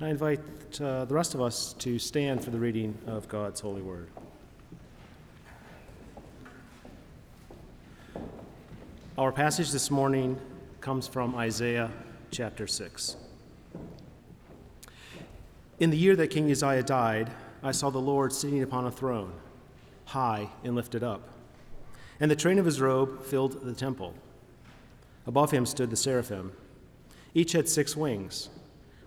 And I invite uh, the rest of us to stand for the reading of God's holy word. Our passage this morning comes from Isaiah chapter 6. In the year that King Uzziah died, I saw the Lord sitting upon a throne, high and lifted up, and the train of his robe filled the temple. Above him stood the seraphim. Each had six wings.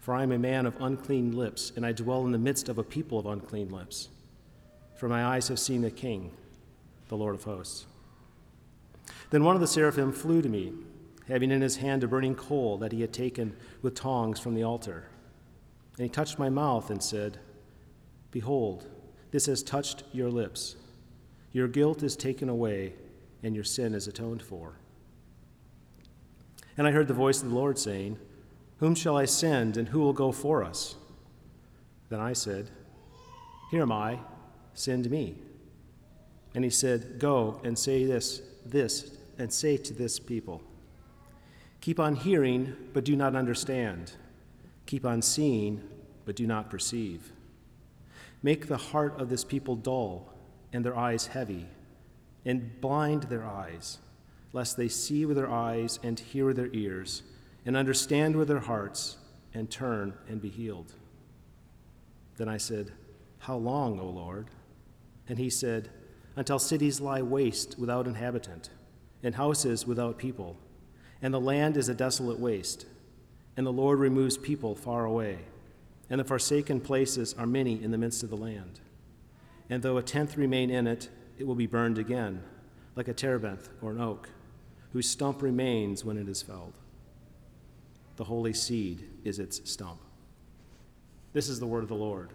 for I am a man of unclean lips, and I dwell in the midst of a people of unclean lips. For my eyes have seen the King, the Lord of hosts. Then one of the seraphim flew to me, having in his hand a burning coal that he had taken with tongs from the altar. And he touched my mouth and said, Behold, this has touched your lips. Your guilt is taken away, and your sin is atoned for. And I heard the voice of the Lord saying, whom shall I send, and who will go for us? Then I said, Here am I, send me. And he said, Go and say this, this, and say to this people Keep on hearing, but do not understand. Keep on seeing, but do not perceive. Make the heart of this people dull, and their eyes heavy, and blind their eyes, lest they see with their eyes and hear with their ears and understand with their hearts and turn and be healed. Then I said, How long, O Lord? And he said, Until cities lie waste without inhabitant, and houses without people, and the land is a desolate waste, and the Lord removes people far away, and the forsaken places are many in the midst of the land. And though a tenth remain in it, it will be burned again, like a terebinth or an oak, whose stump remains when it is felled the holy seed is its stump. This is the word of the Lord.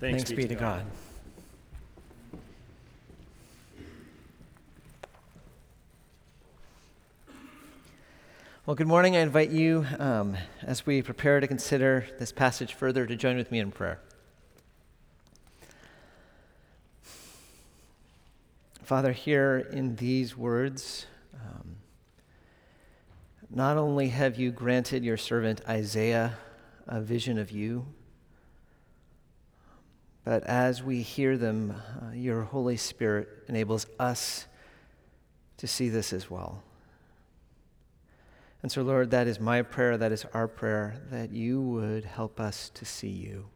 Thanks, Thanks be, to God. God. Well, good morning. I invite you, um, as we prepare to consider this passage further, to join with me in prayer. Father, here in these words, um, not only have you granted your servant Isaiah a vision of you, but as we hear them, uh, your Holy Spirit enables us to see this as well. And so, Lord, that is my prayer, that is our prayer, that you would help us to see you,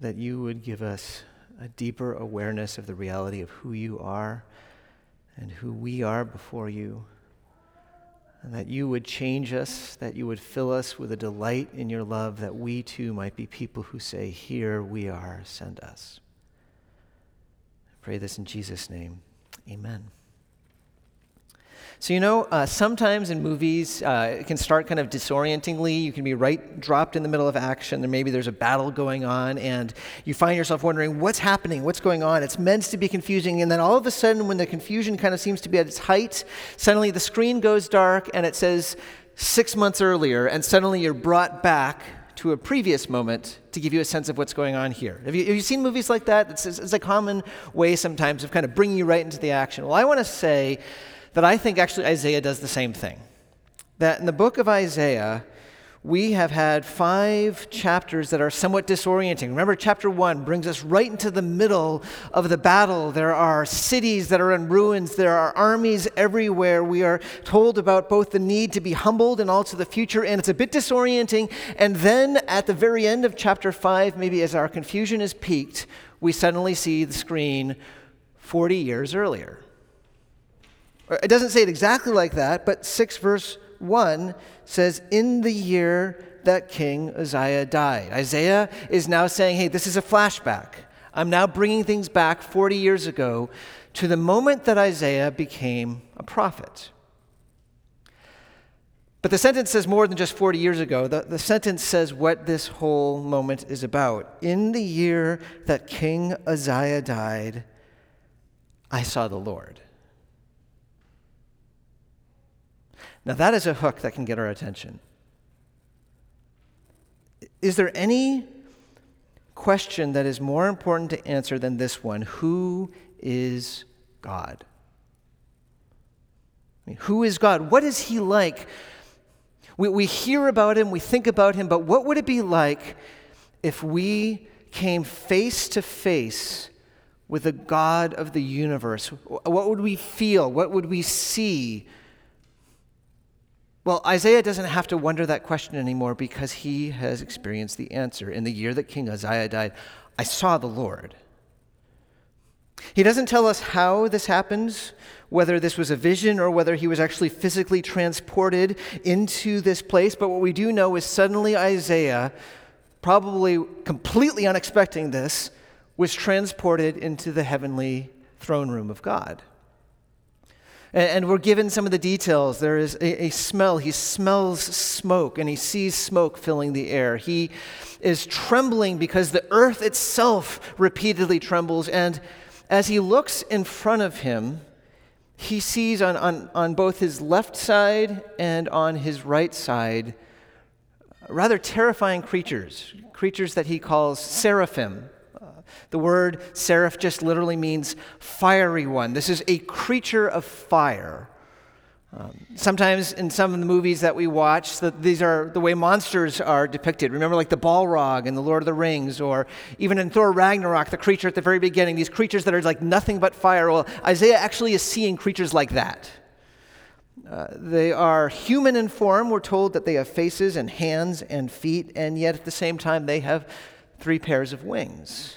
that you would give us a deeper awareness of the reality of who you are and who we are before you that you would change us, that you would fill us with a delight in your love, that we too might be people who say, Here we are, send us. I pray this in Jesus' name. Amen. So, you know, uh, sometimes in movies, uh, it can start kind of disorientingly. You can be right dropped in the middle of action, and maybe there's a battle going on, and you find yourself wondering, what's happening? What's going on? It's meant to be confusing. And then all of a sudden, when the confusion kind of seems to be at its height, suddenly the screen goes dark and it says six months earlier, and suddenly you're brought back to a previous moment to give you a sense of what's going on here. Have you, have you seen movies like that? It's, it's a common way sometimes of kind of bringing you right into the action. Well, I want to say that I think actually Isaiah does the same thing. That in the book of Isaiah, we have had five chapters that are somewhat disorienting. Remember, chapter one brings us right into the middle of the battle. There are cities that are in ruins, there are armies everywhere. We are told about both the need to be humbled and also the future, and it's a bit disorienting. And then at the very end of chapter five, maybe as our confusion is peaked, we suddenly see the screen 40 years earlier. It doesn't say it exactly like that, but 6 verse 1 says, In the year that King Uzziah died. Isaiah is now saying, Hey, this is a flashback. I'm now bringing things back 40 years ago to the moment that Isaiah became a prophet. But the sentence says more than just 40 years ago. The, the sentence says what this whole moment is about. In the year that King Uzziah died, I saw the Lord. Now, that is a hook that can get our attention. Is there any question that is more important to answer than this one? Who is God? I mean, who is God? What is He like? We, we hear about Him, we think about Him, but what would it be like if we came face to face with the God of the universe? What would we feel? What would we see? Well, Isaiah doesn't have to wonder that question anymore because he has experienced the answer. In the year that King Uzziah died, I saw the Lord. He doesn't tell us how this happens, whether this was a vision or whether he was actually physically transported into this place, but what we do know is suddenly Isaiah, probably completely unexpecting this, was transported into the heavenly throne room of God. And, we're given some of the details. There is a, smell. He smells smoke and he sees smoke filling the air. He is trembling because the earth itself repeatedly trembles. And as he looks in front of him, he sees on, on, on both his left side and on his right side rather terrifying creatures, creatures that he calls seraphim. The word seraph just literally means fiery one. This is a creature of fire. Um, sometimes in some of the movies that we watch, the, these are the way monsters are depicted. Remember, like the Balrog in The Lord of the Rings, or even in Thor Ragnarok, the creature at the very beginning, these creatures that are like nothing but fire. Well, Isaiah actually is seeing creatures like that. Uh, they are human in form. We're told that they have faces and hands and feet, and yet at the same time, they have three pairs of wings.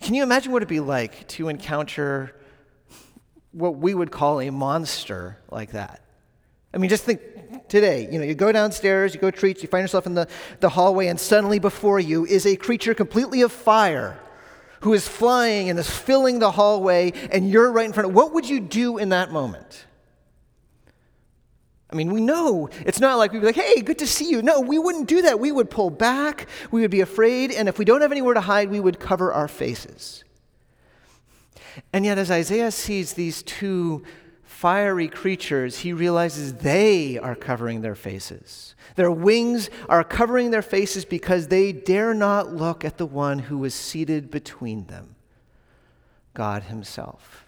Can you imagine what it'd be like to encounter what we would call a monster like that? I mean, just think today, you know, you go downstairs, you go treats, you find yourself in the, the hallway, and suddenly before you is a creature completely of fire who is flying and is filling the hallway, and you're right in front of it. What would you do in that moment? I mean, we know it's not like we'd be like, hey, good to see you. No, we wouldn't do that. We would pull back, we would be afraid, and if we don't have anywhere to hide, we would cover our faces. And yet, as Isaiah sees these two fiery creatures, he realizes they are covering their faces. Their wings are covering their faces because they dare not look at the one who is seated between them God Himself.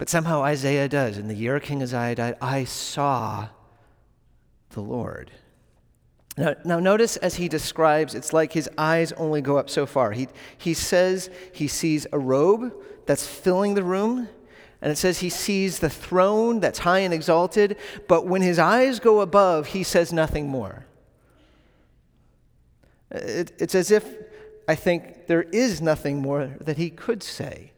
But somehow Isaiah does. In the year King Uzziah died, I saw the Lord. Now, now, notice as he describes, it's like his eyes only go up so far. He, he says he sees a robe that's filling the room, and it says he sees the throne that's high and exalted, but when his eyes go above, he says nothing more. It, it's as if I think there is nothing more that he could say.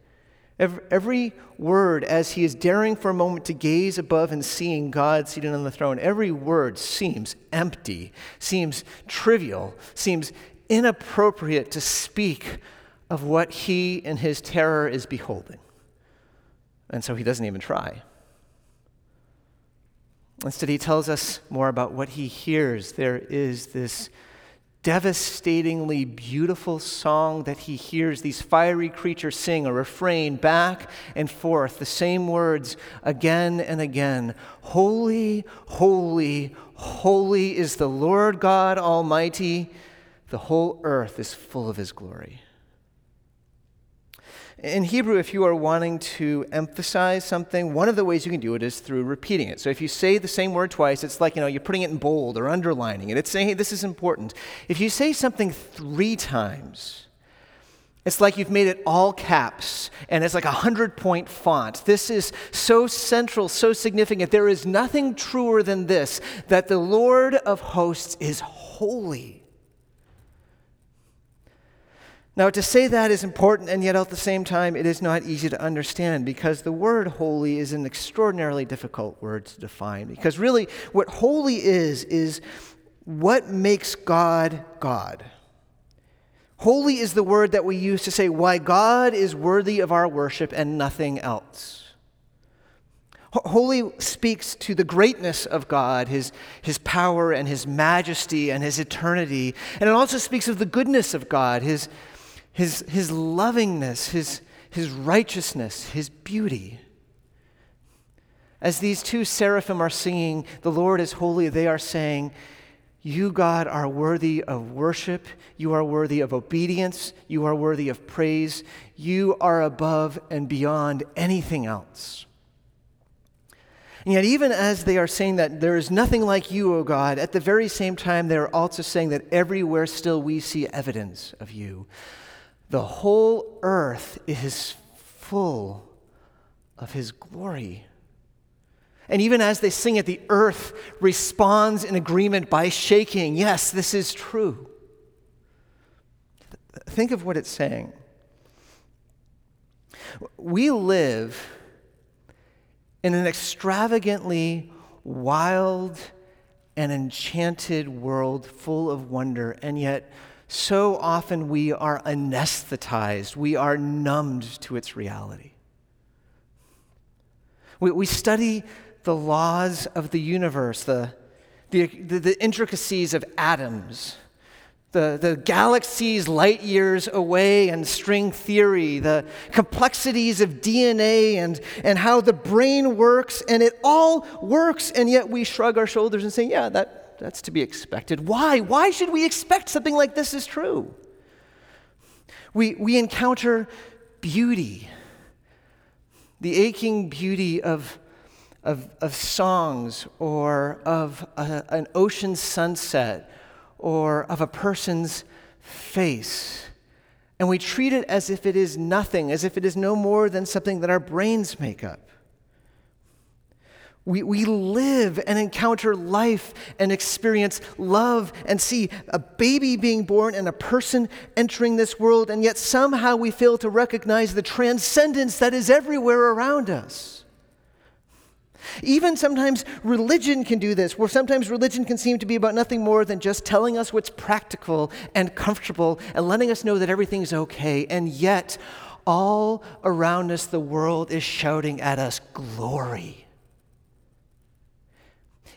Every, word, as he is daring for a moment to gaze above and seeing God seated on the throne, every word seems empty, seems trivial, seems inappropriate to speak of what he in his terror is beholding. And so he doesn't even try. Instead, he tells us more about what he hears. There is this devastatingly beautiful song that he hears these fiery creatures sing, a refrain back and forth, the same words again and again Holy, holy, holy is the Lord God Almighty. The whole earth is full of his glory. In Hebrew, if you are wanting to emphasize something, one of the ways you can do it is through repeating it. So if you say the same word twice, it's like, you know, you're putting it in bold or underlining it. It's saying, hey, this is important. If you say something three times, it's like you've made it all caps and it's like a hundred point font. This is so central, so significant. There is nothing truer than this that the Lord of hosts is holy. Now, to say that is important, and yet at the same time, it is not easy to understand because the word holy is an extraordinarily difficult word to define. Because really, what holy is, is what makes God God. Holy is the word that we use to say why God is worthy of our worship and nothing else. Holy speaks to the greatness of God, his, his power and his majesty and his eternity. And it also speaks of the goodness of God, his, his, his lovingness, his, his righteousness, his beauty. As these two seraphim are singing, The Lord is holy, they are saying, You, God, are worthy of worship. You are worthy of obedience. You are worthy of praise. You are above and beyond anything else. And yet, even as they are saying that there is nothing like you, O God, at the very same time, they're also saying that everywhere still we see evidence of you. The whole earth is full of his glory. And even as they sing it, the earth responds in agreement by shaking. Yes, this is true. Think of what it's saying. We live in an extravagantly wild and enchanted world full of wonder, and yet so often we are anesthetized, we are numbed to its reality. We, we study the laws of the universe, the, the, the, the intricacies of atoms the, the galaxies light years away and string theory, the complexities of DNA and, and how the brain works, and it all works, and yet we shrug our shoulders and say, yeah, that, that's to be expected. Why? Why should we expect something like this is true? We, we encounter beauty, the aching beauty of, of, of songs or of a, an ocean sunset or of a person's face. And we treat it as if it is nothing, as if it is no more than something that our brains make up. We, we live and encounter life and experience love and see a baby being born and a person entering this world, and yet somehow we fail to recognize the transcendence that is everywhere around us. Even sometimes religion can do this, where sometimes religion can seem to be about nothing more than just telling us what's practical and comfortable and letting us know that everything's okay. And yet, all around us, the world is shouting at us glory.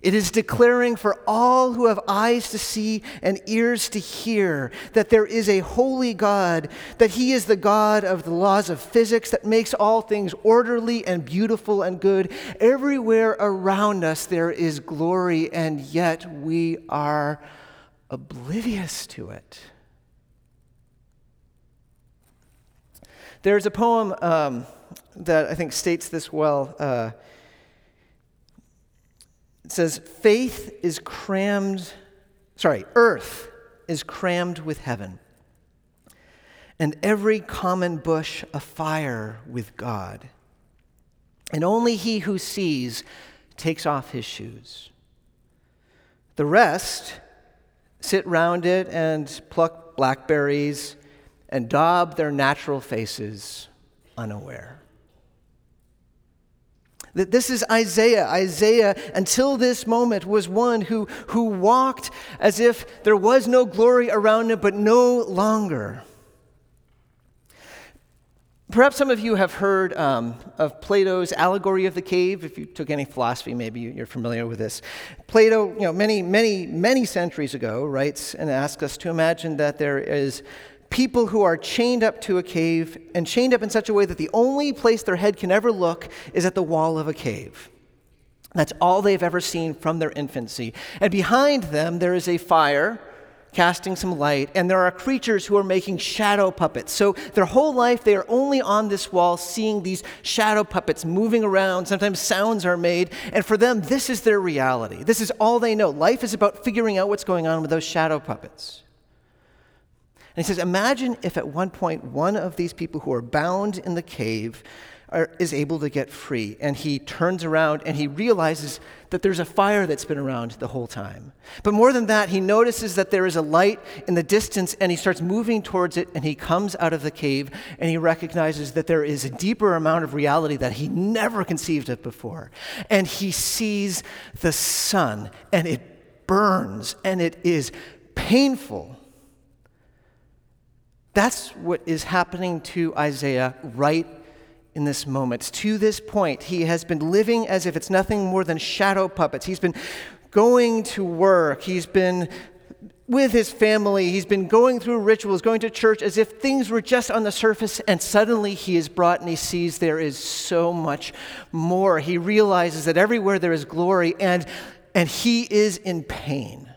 It is declaring for all who have eyes to see and ears to hear that there is a holy God, that He is the God of the laws of physics that makes all things orderly and beautiful and good. Everywhere around us there is glory, and yet we are oblivious to it. There's a poem um, that I think states this well. Uh, it says, faith is crammed, sorry, earth is crammed with heaven, and every common bush afire with God. And only he who sees takes off his shoes. The rest sit round it and pluck blackberries and daub their natural faces unaware. That this is Isaiah. Isaiah, until this moment, was one who, who walked as if there was no glory around him, but no longer. Perhaps some of you have heard um, of Plato's allegory of the cave. If you took any philosophy, maybe you're familiar with this. Plato, you know, many, many, many centuries ago, writes and asks us to imagine that there is people who are chained up to a cave and chained up in such a way that the only place their head can ever look is at the wall of a cave. That's all they've ever seen from their infancy. And behind them, there is a fire casting some light, and there are creatures who are making shadow puppets. So their whole life, they are only on this wall seeing these shadow puppets moving around. Sometimes sounds are made, and for them, this is their reality. This is all they know. Life is about figuring out what's going on with those shadow puppets. And he says, Imagine if at one point one of these people who are bound in the cave are, is able to get free. And he turns around and he realizes that there's a fire that's been around the whole time. But more than that, he notices that there is a light in the distance and he starts moving towards it and he comes out of the cave and he recognizes that there is a deeper amount of reality that he never conceived of before. And he sees the sun and it burns and it is painful. That's what is happening to Isaiah right in this moment. To this point, he has been living as if it's nothing more than shadow puppets. He's been going to work, he's been with his family, he's been going through rituals, going to church as if things were just on the surface, and suddenly he is brought and he sees there is so much more. He realizes that everywhere there is glory, and, and he is in pain.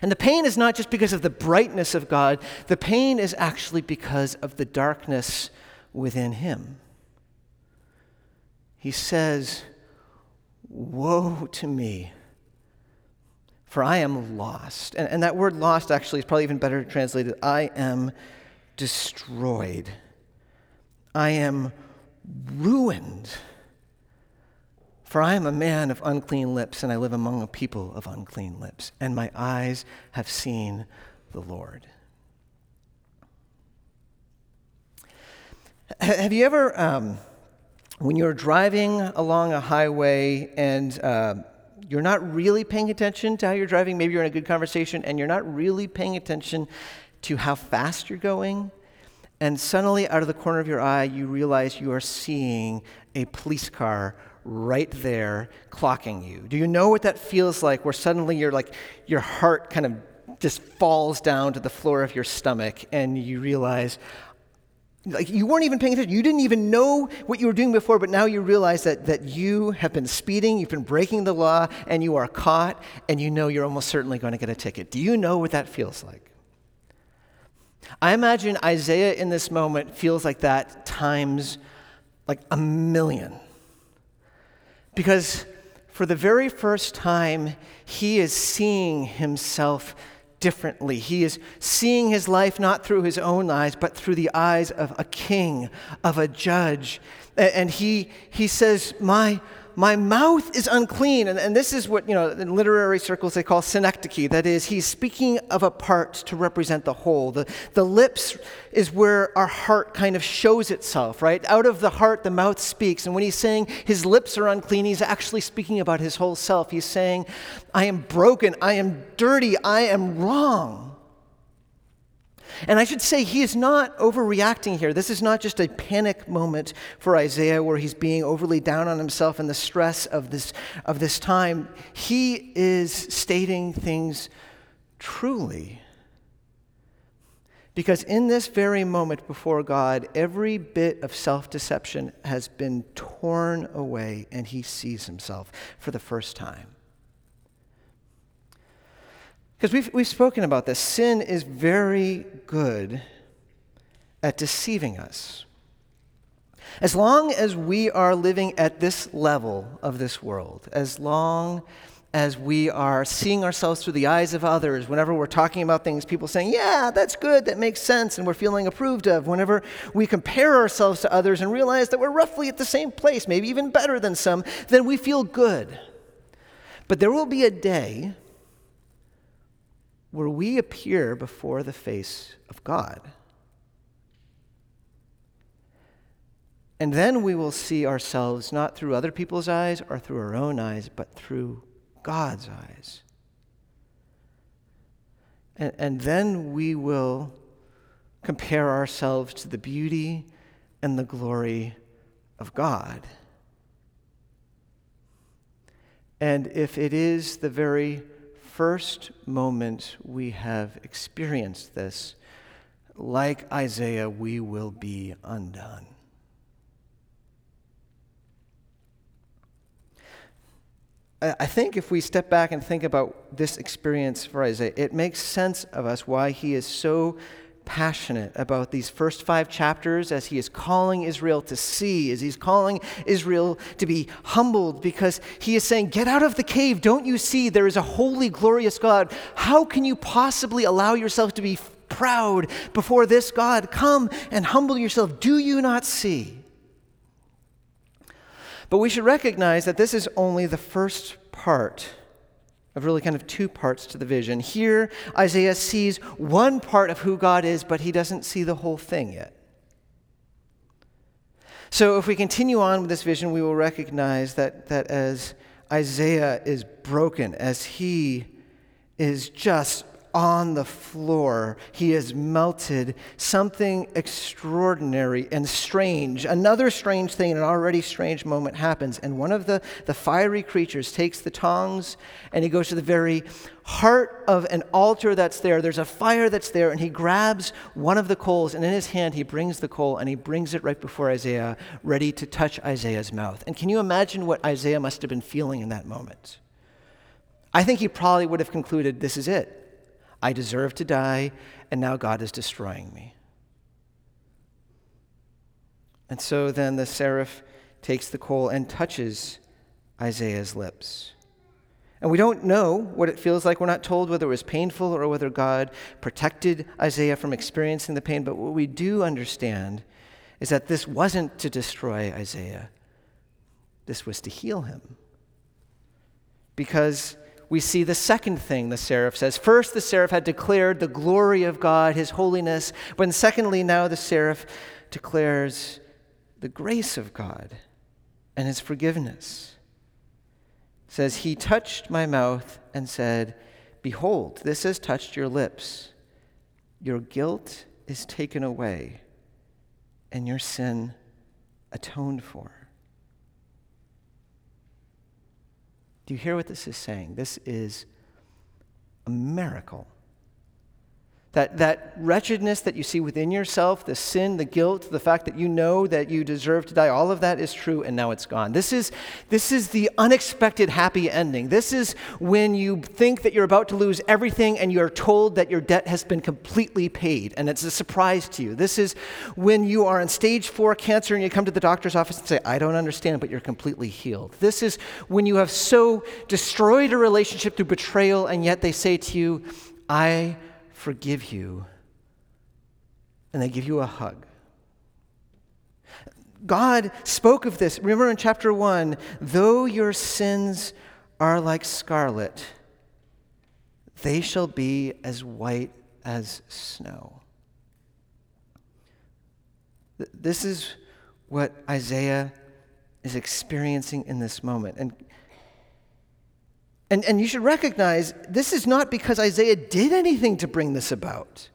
And the pain is not just because of the brightness of God, the pain is actually because of the darkness within him. He says, Woe to me, for I am lost. And, and that word lost actually is probably even better translated I am destroyed. I am ruined. For I am a man of unclean lips, and I live among a people of unclean lips, and my eyes have seen the Lord. Have you ever, um, when you're driving along a highway and uh, you're not really paying attention to how you're driving, maybe you're in a good conversation and you're not really paying attention to how fast you're going, and suddenly out of the corner of your eye, you realize you are seeing a police car right there clocking you. Do you know what that feels like where suddenly you're like your heart kind of just falls down to the floor of your stomach and you realize like you weren't even paying attention. You didn't even know what you were doing before, but now you realize that, that you have been speeding, you've been breaking the law, and you are caught, and you know you're almost certainly going to get a ticket. Do you know what that feels like? I imagine Isaiah in this moment feels like that times like a million. Because for the very first time, he is seeing himself differently. He is seeing his life not through his own eyes, but through the eyes of a king, of a judge. And he, he says, My my mouth is unclean. And, and this is what, you know, in literary circles they call synecdoche. That is, he's speaking of a part to represent the whole. The, the lips is where our heart kind of shows itself, right? Out of the heart, the mouth speaks. And when he's saying his lips are unclean, he's actually speaking about his whole self. He's saying, I am broken, I am dirty, I am wrong. And I should say, he is not overreacting here. This is not just a panic moment for Isaiah where he's being overly down on himself and the stress of this, of this time. He is stating things truly. Because in this very moment before God, every bit of self deception has been torn away and he sees himself for the first time. Because we've, we've spoken about this. Sin is very good at deceiving us. As long as we are living at this level of this world, as long as we are seeing ourselves through the eyes of others, whenever we're talking about things, people saying, Yeah, that's good, that makes sense, and we're feeling approved of, whenever we compare ourselves to others and realize that we're roughly at the same place, maybe even better than some, then we feel good. But there will be a day where we appear before the face of God. And then we will see ourselves not through other people's eyes or through our own eyes, but through God's eyes. And, and then we will compare ourselves to the beauty and the glory of God. And if it is the very first moment we have experienced this, like Isaiah, we will be undone. I think if we step back and think about this experience for Isaiah, it makes sense of us why he is so passionate about these first five chapters as he is calling Israel to see, as he's calling Israel to be humbled, because he is saying, Get out of the cave. Don't you see there is a holy, glorious God? How can you possibly allow yourself to be proud before this God? Come and humble yourself. Do you not see? But we should recognize that this is only the first part of really kind of two parts to the vision. Here, Isaiah sees one part of who God is, but he doesn't see the whole thing yet. So, if we continue on with this vision, we will recognize that, that as Isaiah is broken, as he is just on the floor. He is melted. Something extraordinary and strange. Another strange thing, an already strange moment happens. And one of the, the fiery creatures takes the tongs and he goes to the very heart of an altar that's there. There's a fire that's there, and he grabs one of the coals, and in his hand, he brings the coal and he brings it right before Isaiah, ready to touch Isaiah's mouth. And can you imagine what Isaiah must have been feeling in that moment? I think he probably would have concluded this is it. I deserve to die, and now God is destroying me. And so then the seraph takes the coal and touches Isaiah's lips. And we don't know what it feels like. We're not told whether it was painful or whether God protected Isaiah from experiencing the pain. But what we do understand is that this wasn't to destroy Isaiah, this was to heal him. Because we see the second thing the seraph says. First, the seraph had declared the glory of God, his holiness. But secondly, now the seraph declares the grace of God and his forgiveness says, He touched my mouth and said, Behold, this has touched your lips. Your guilt is taken away, and your sin atoned for. Do you hear what this is saying? This is a miracle. That, that wretchedness that you see within yourself, the sin, the guilt, the fact that you know that you deserve to die, all of that is true and now it's gone. This is, this is the unexpected happy ending. This is when you think that you're about to lose everything and you're told that your debt has been completely paid and it's a surprise to you. This is when you are in stage four cancer and you come to the doctor's office and say, I don't understand, but you're completely healed. This is when you have so destroyed a relationship through betrayal and yet they say to you, I forgive you, and they give you a hug. God spoke of this. Remember in chapter 1 though your sins are like scarlet, they shall be as white as snow. This is what Isaiah is experiencing in this moment. And and, and you should recognize this is not because Isaiah did anything to bring this about.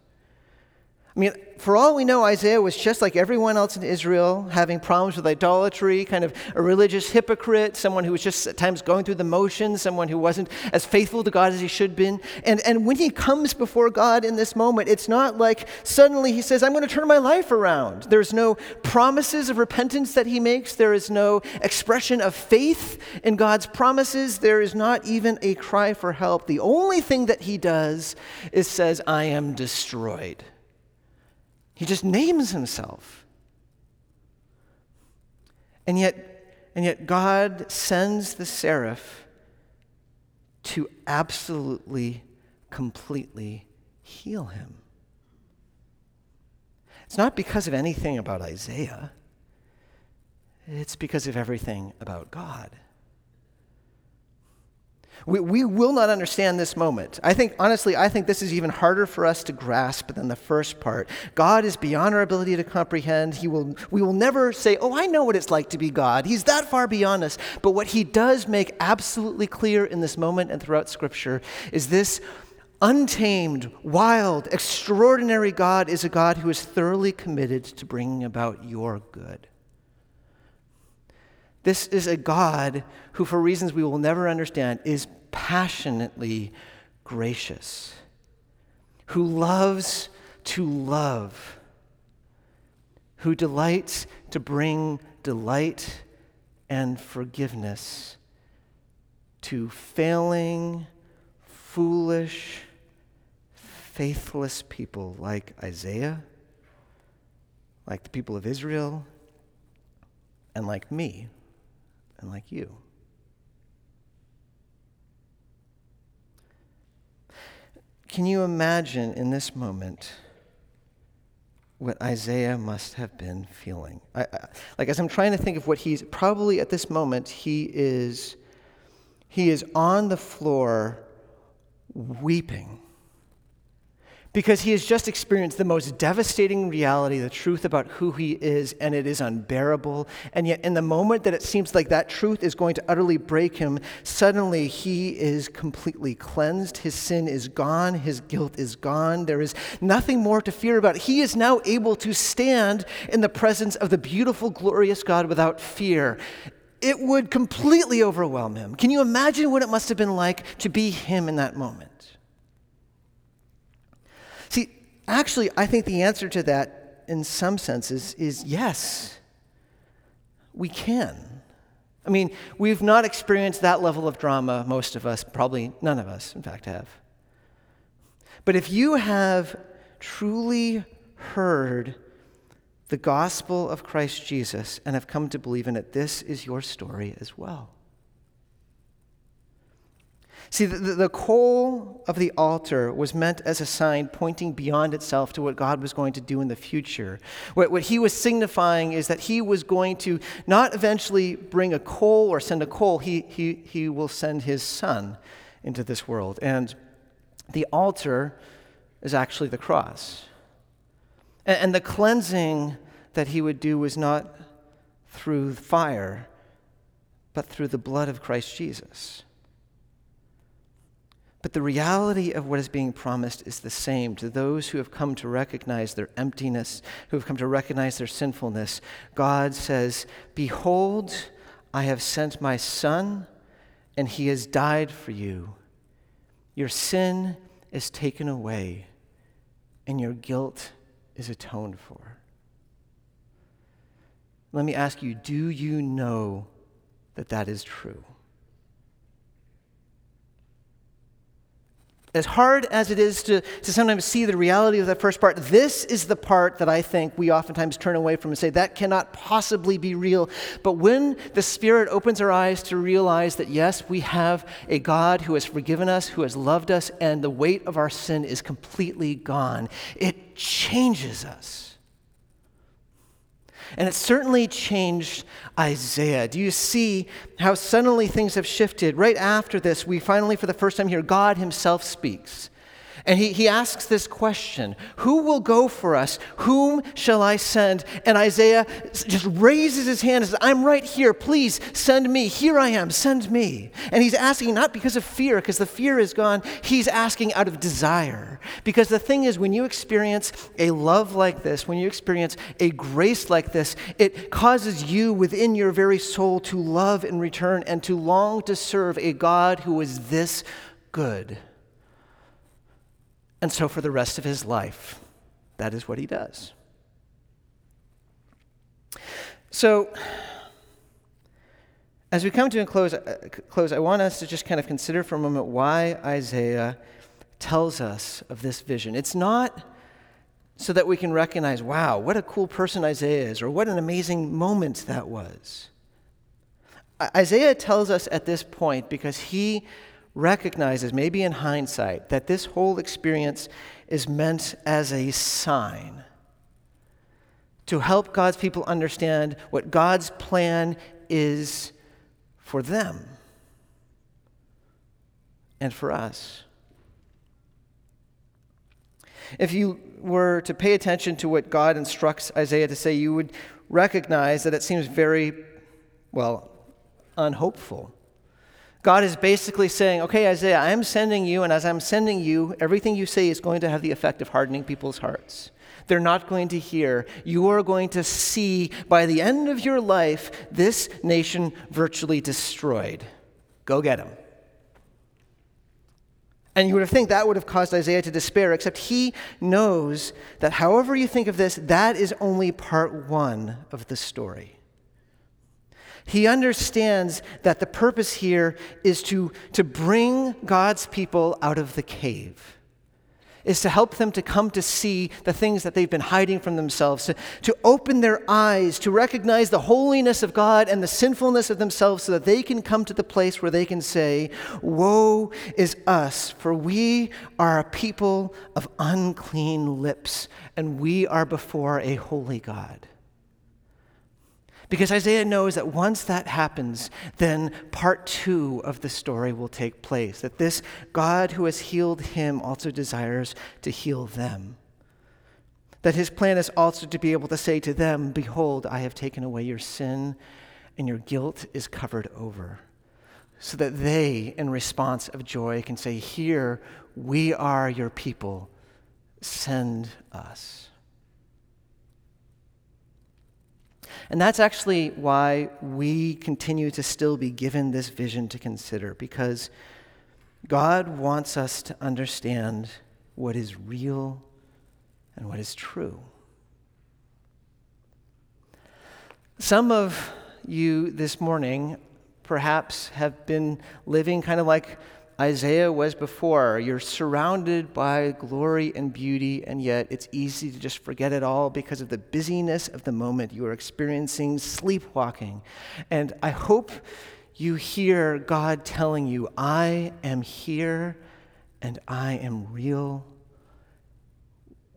I mean, for all we know, Isaiah was just like everyone else in Israel, having problems with idolatry, kind of a religious hypocrite, someone who was just at times going through the motions, someone who wasn't as faithful to God as he should have been. And, and when he comes before God in this moment, it's not like suddenly he says, I'm going to turn my life around. There's no promises of repentance that he makes, there is no expression of faith in God's promises, there is not even a cry for help. The only thing that he does is says, I am destroyed. He just names himself. And yet, and yet God sends the seraph to absolutely, completely heal him. It's not because of anything about Isaiah, it's because of everything about God. We, we will not understand this moment. I think, honestly, I think this is even harder for us to grasp than the first part. God is beyond our ability to comprehend. He will, we will never say, Oh, I know what it's like to be God. He's that far beyond us. But what he does make absolutely clear in this moment and throughout Scripture is this untamed, wild, extraordinary God is a God who is thoroughly committed to bringing about your good. This is a God who, for reasons we will never understand, is passionately gracious, who loves to love, who delights to bring delight and forgiveness to failing, foolish, faithless people like Isaiah, like the people of Israel, and like me and like you. Can you imagine in this moment what Isaiah must have been feeling? I, I, like as I'm trying to think of what he's probably at this moment, he is he is on the floor weeping because he has just experienced the most devastating reality, the truth about who he is, and it is unbearable. And yet, in the moment that it seems like that truth is going to utterly break him, suddenly he is completely cleansed. His sin is gone, his guilt is gone. There is nothing more to fear about. He is now able to stand in the presence of the beautiful, glorious God without fear. It would completely overwhelm him. Can you imagine what it must have been like to be him in that moment? Actually, I think the answer to that, in some senses, is yes, we can. I mean, we've not experienced that level of drama, most of us, probably none of us, in fact, have. But if you have truly heard the gospel of Christ Jesus and have come to believe in it, this is your story as well. See, the, the, coal of the altar was meant as a sign pointing beyond itself to what God was going to do in the future. What, what he was signifying is that he was going to not eventually bring a coal or send a coal, he, he, he will send his son into this world. And the altar is actually the cross. And, and the cleansing that he would do was not through fire, but through the blood of Christ Jesus. But the reality of what is being promised is the same to those who have come to recognize their emptiness, who have come to recognize their sinfulness. God says, Behold, I have sent my Son, and he has died for you. Your sin is taken away, and your guilt is atoned for. Let me ask you do you know that that is true? As hard as it is to, to sometimes see the reality of that first part, this is the part that I think we oftentimes turn away from and say, that cannot possibly be real. But when the Spirit opens our eyes to realize that, yes, we have a God who has forgiven us, who has loved us, and the weight of our sin is completely gone, it changes us. And it certainly changed Isaiah. Do you see how suddenly things have shifted? Right after this, we finally, for the first time, hear God Himself speaks. And he, he asks this question Who will go for us? Whom shall I send? And Isaiah just raises his hand and says, I'm right here. Please send me. Here I am. Send me. And he's asking not because of fear, because the fear is gone. He's asking out of desire. Because the thing is, when you experience a love like this, when you experience a grace like this, it causes you within your very soul to love in return and to long to serve a God who is this good. And so, for the rest of his life, that is what he does. So, as we come to a close, uh, close, I want us to just kind of consider for a moment why Isaiah tells us of this vision. It's not so that we can recognize, wow, what a cool person Isaiah is, or what an amazing moment that was. Isaiah tells us at this point because he recognizes, maybe in hindsight, that this whole experience is meant as a sign to help God's people understand what God's plan is for them and for us. If you were to pay attention to what God instructs Isaiah to say, you would recognize that it seems very, well, unhopeful. God is basically saying, okay, Isaiah, I'm sending you, and as I'm sending you, everything you say is going to have the effect of hardening people's hearts. They're not going to hear. You are going to see by the end of your life this nation virtually destroyed. Go get them. And you would have think that would have caused Isaiah to despair, except he knows that however you think of this, that is only part one of the story. He understands that the purpose here is to, to bring God's people out of the cave, is to help them to come to see the things that they've been hiding from themselves, to, to open their eyes, to recognize the holiness of God and the sinfulness of themselves so that they can come to the place where they can say, Woe is us, for we are a people of unclean lips, and we are before a holy God. Because Isaiah knows that once that happens, then part two of the story will take place. That this God who has healed him also desires to heal them. That his plan is also to be able to say to them, Behold, I have taken away your sin, and your guilt is covered over. So that they, in response of joy, can say, Here, we are your people, send us. And that's actually why we continue to still be given this vision to consider, because God wants us to understand what is real and what is true. Some of you this morning perhaps have been living kind of like Isaiah was before. You're surrounded by glory and beauty, and yet it's easy to just forget it all because of the busyness of the moment. You are experiencing sleepwalking. And I hope you hear God telling you, I am here and I am real.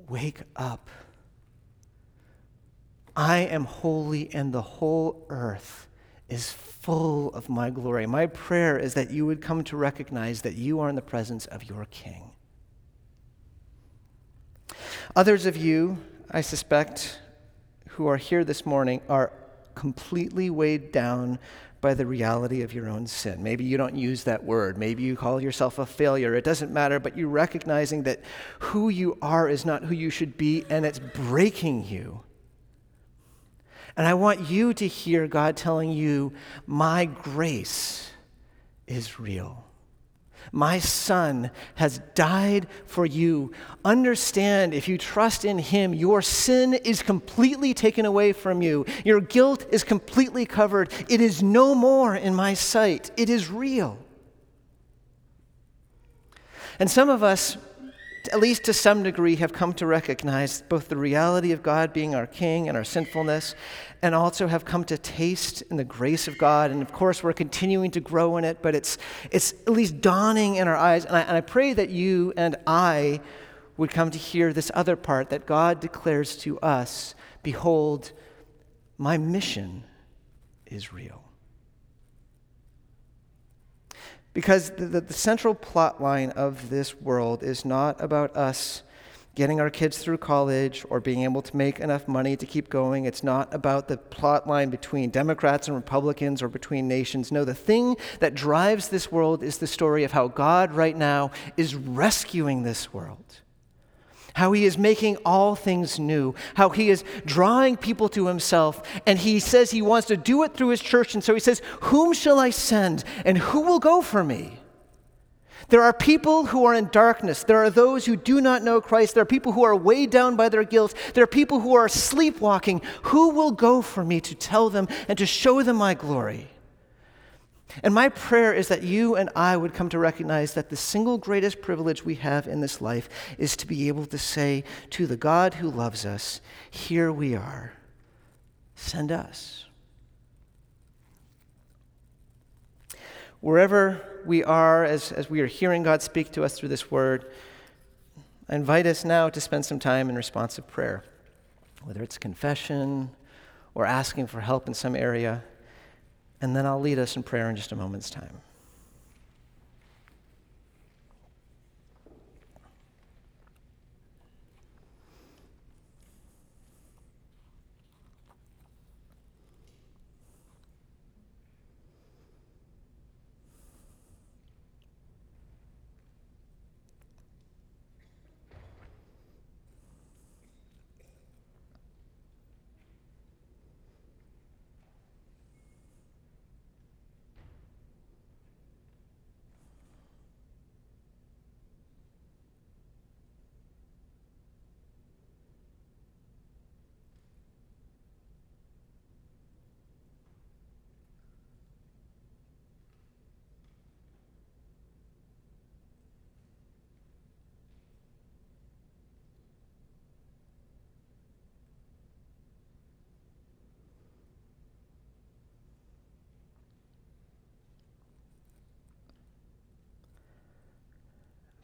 Wake up. I am holy, and the whole earth is full of my glory. My prayer is that you would come to recognize that you are in the presence of your King. Others of you, I suspect, who are here this morning are completely weighed down by the reality of your own sin. Maybe you don't use that word. Maybe you call yourself a failure. It doesn't matter, but you're recognizing that who you are is not who you should be, and it's breaking you. And I want you to hear God telling you, My grace is real. My son has died for you. Understand, if you trust in him, your sin is completely taken away from you. Your guilt is completely covered. It is no more in my sight. It is real. And some of us at least to some degree, have come to recognize both the reality of God being our King and our sinfulness, and also have come to taste in the grace of God. And of course, we're continuing to grow in it, but it's, it's at least dawning in our eyes. And I, and I pray that you and I would come to hear this other part that God declares to us Behold, my mission is real. Because the, the, the, central plot line of this world is not about us getting our kids through college or being able to make enough money to keep going. It's not about the plot line between Democrats and Republicans or between nations. No, the thing that drives this world is the story of how God right now is rescuing this world how he is making all things new, how he is drawing people to himself, and he says he wants to do it through his church. And so he says, Whom shall I send, and who will go for me? There are people who are in darkness. There are those who do not know Christ. There are people who are weighed down by their guilt. There are people who are sleepwalking. Who will go for me to tell them and to show them my glory? And my prayer is that you and I would come to recognize that the single greatest privilege we have in this life is to be able to say to the God who loves us, Here we are, send us. Wherever we are, as, as we are hearing God speak to us through this word, I invite us now to spend some time in responsive prayer, whether it's confession or asking for help in some area and then I'll lead us in prayer in just a moment's time.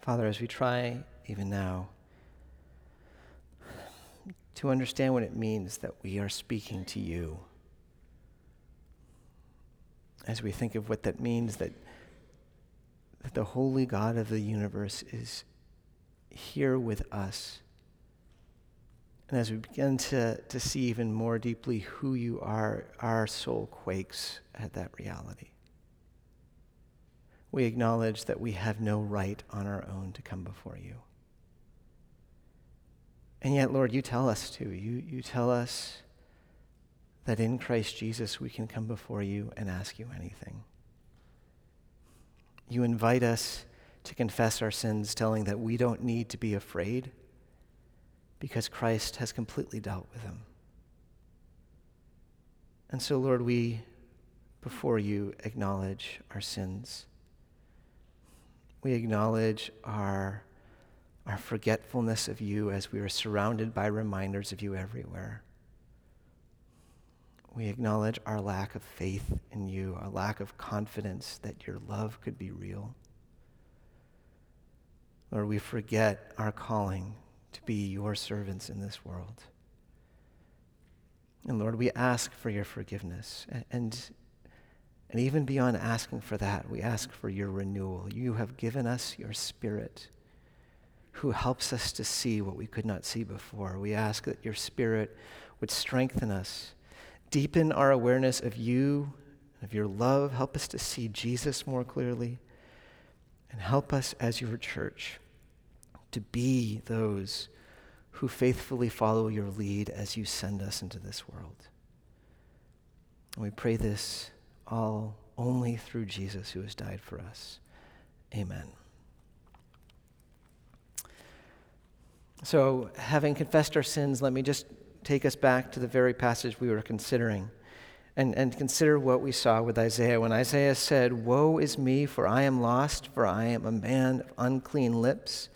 Father, as we try even now to understand what it means that we are speaking to you, as we think of what that means that, that the holy God of the universe is here with us. And as we begin to, to see even more deeply who you are, our soul quakes at that reality. We acknowledge that we have no right on our own to come before you. And yet, Lord, you tell us to. You, you tell us that in Christ Jesus we can come before you and ask you anything. You invite us to confess our sins, telling that we don't need to be afraid because Christ has completely dealt with them. And so, Lord, we, before you, acknowledge our sins. We acknowledge our our forgetfulness of you as we are surrounded by reminders of you everywhere. We acknowledge our lack of faith in you, our lack of confidence that your love could be real. Lord, we forget our calling to be your servants in this world. And Lord, we ask for your forgiveness. And, and even beyond asking for that, we ask for your renewal. You have given us your spirit who helps us to see what we could not see before. We ask that your Spirit would strengthen us, deepen our awareness of you, and of your love, help us to see Jesus more clearly, and help us as your church to be those who faithfully follow your lead as you send us into this world. And we pray this all only through Jesus who has died for us. Amen. So, having confessed our sins, let me just take us back to the very passage we were considering and, and consider what we saw with Isaiah. When Isaiah said, Woe is me, for I am lost, for I am a man of unclean lips,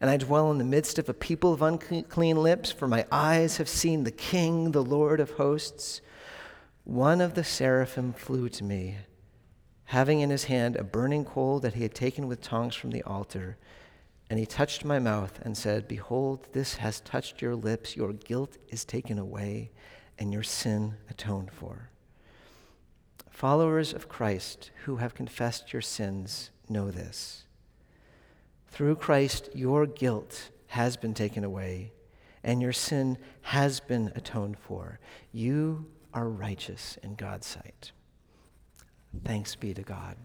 and I dwell in the midst of a people of unclean lips, for my eyes have seen the King, the Lord of hosts. One of the seraphim flew to me, having in his hand a burning coal that he had taken with tongs from the altar. And he touched my mouth and said, Behold, this has touched your lips. Your guilt is taken away, and your sin atoned for. Followers of Christ who have confessed your sins know this. Through Christ, your guilt has been taken away, and your sin has been atoned for. You are righteous in God's sight. Thanks be to God.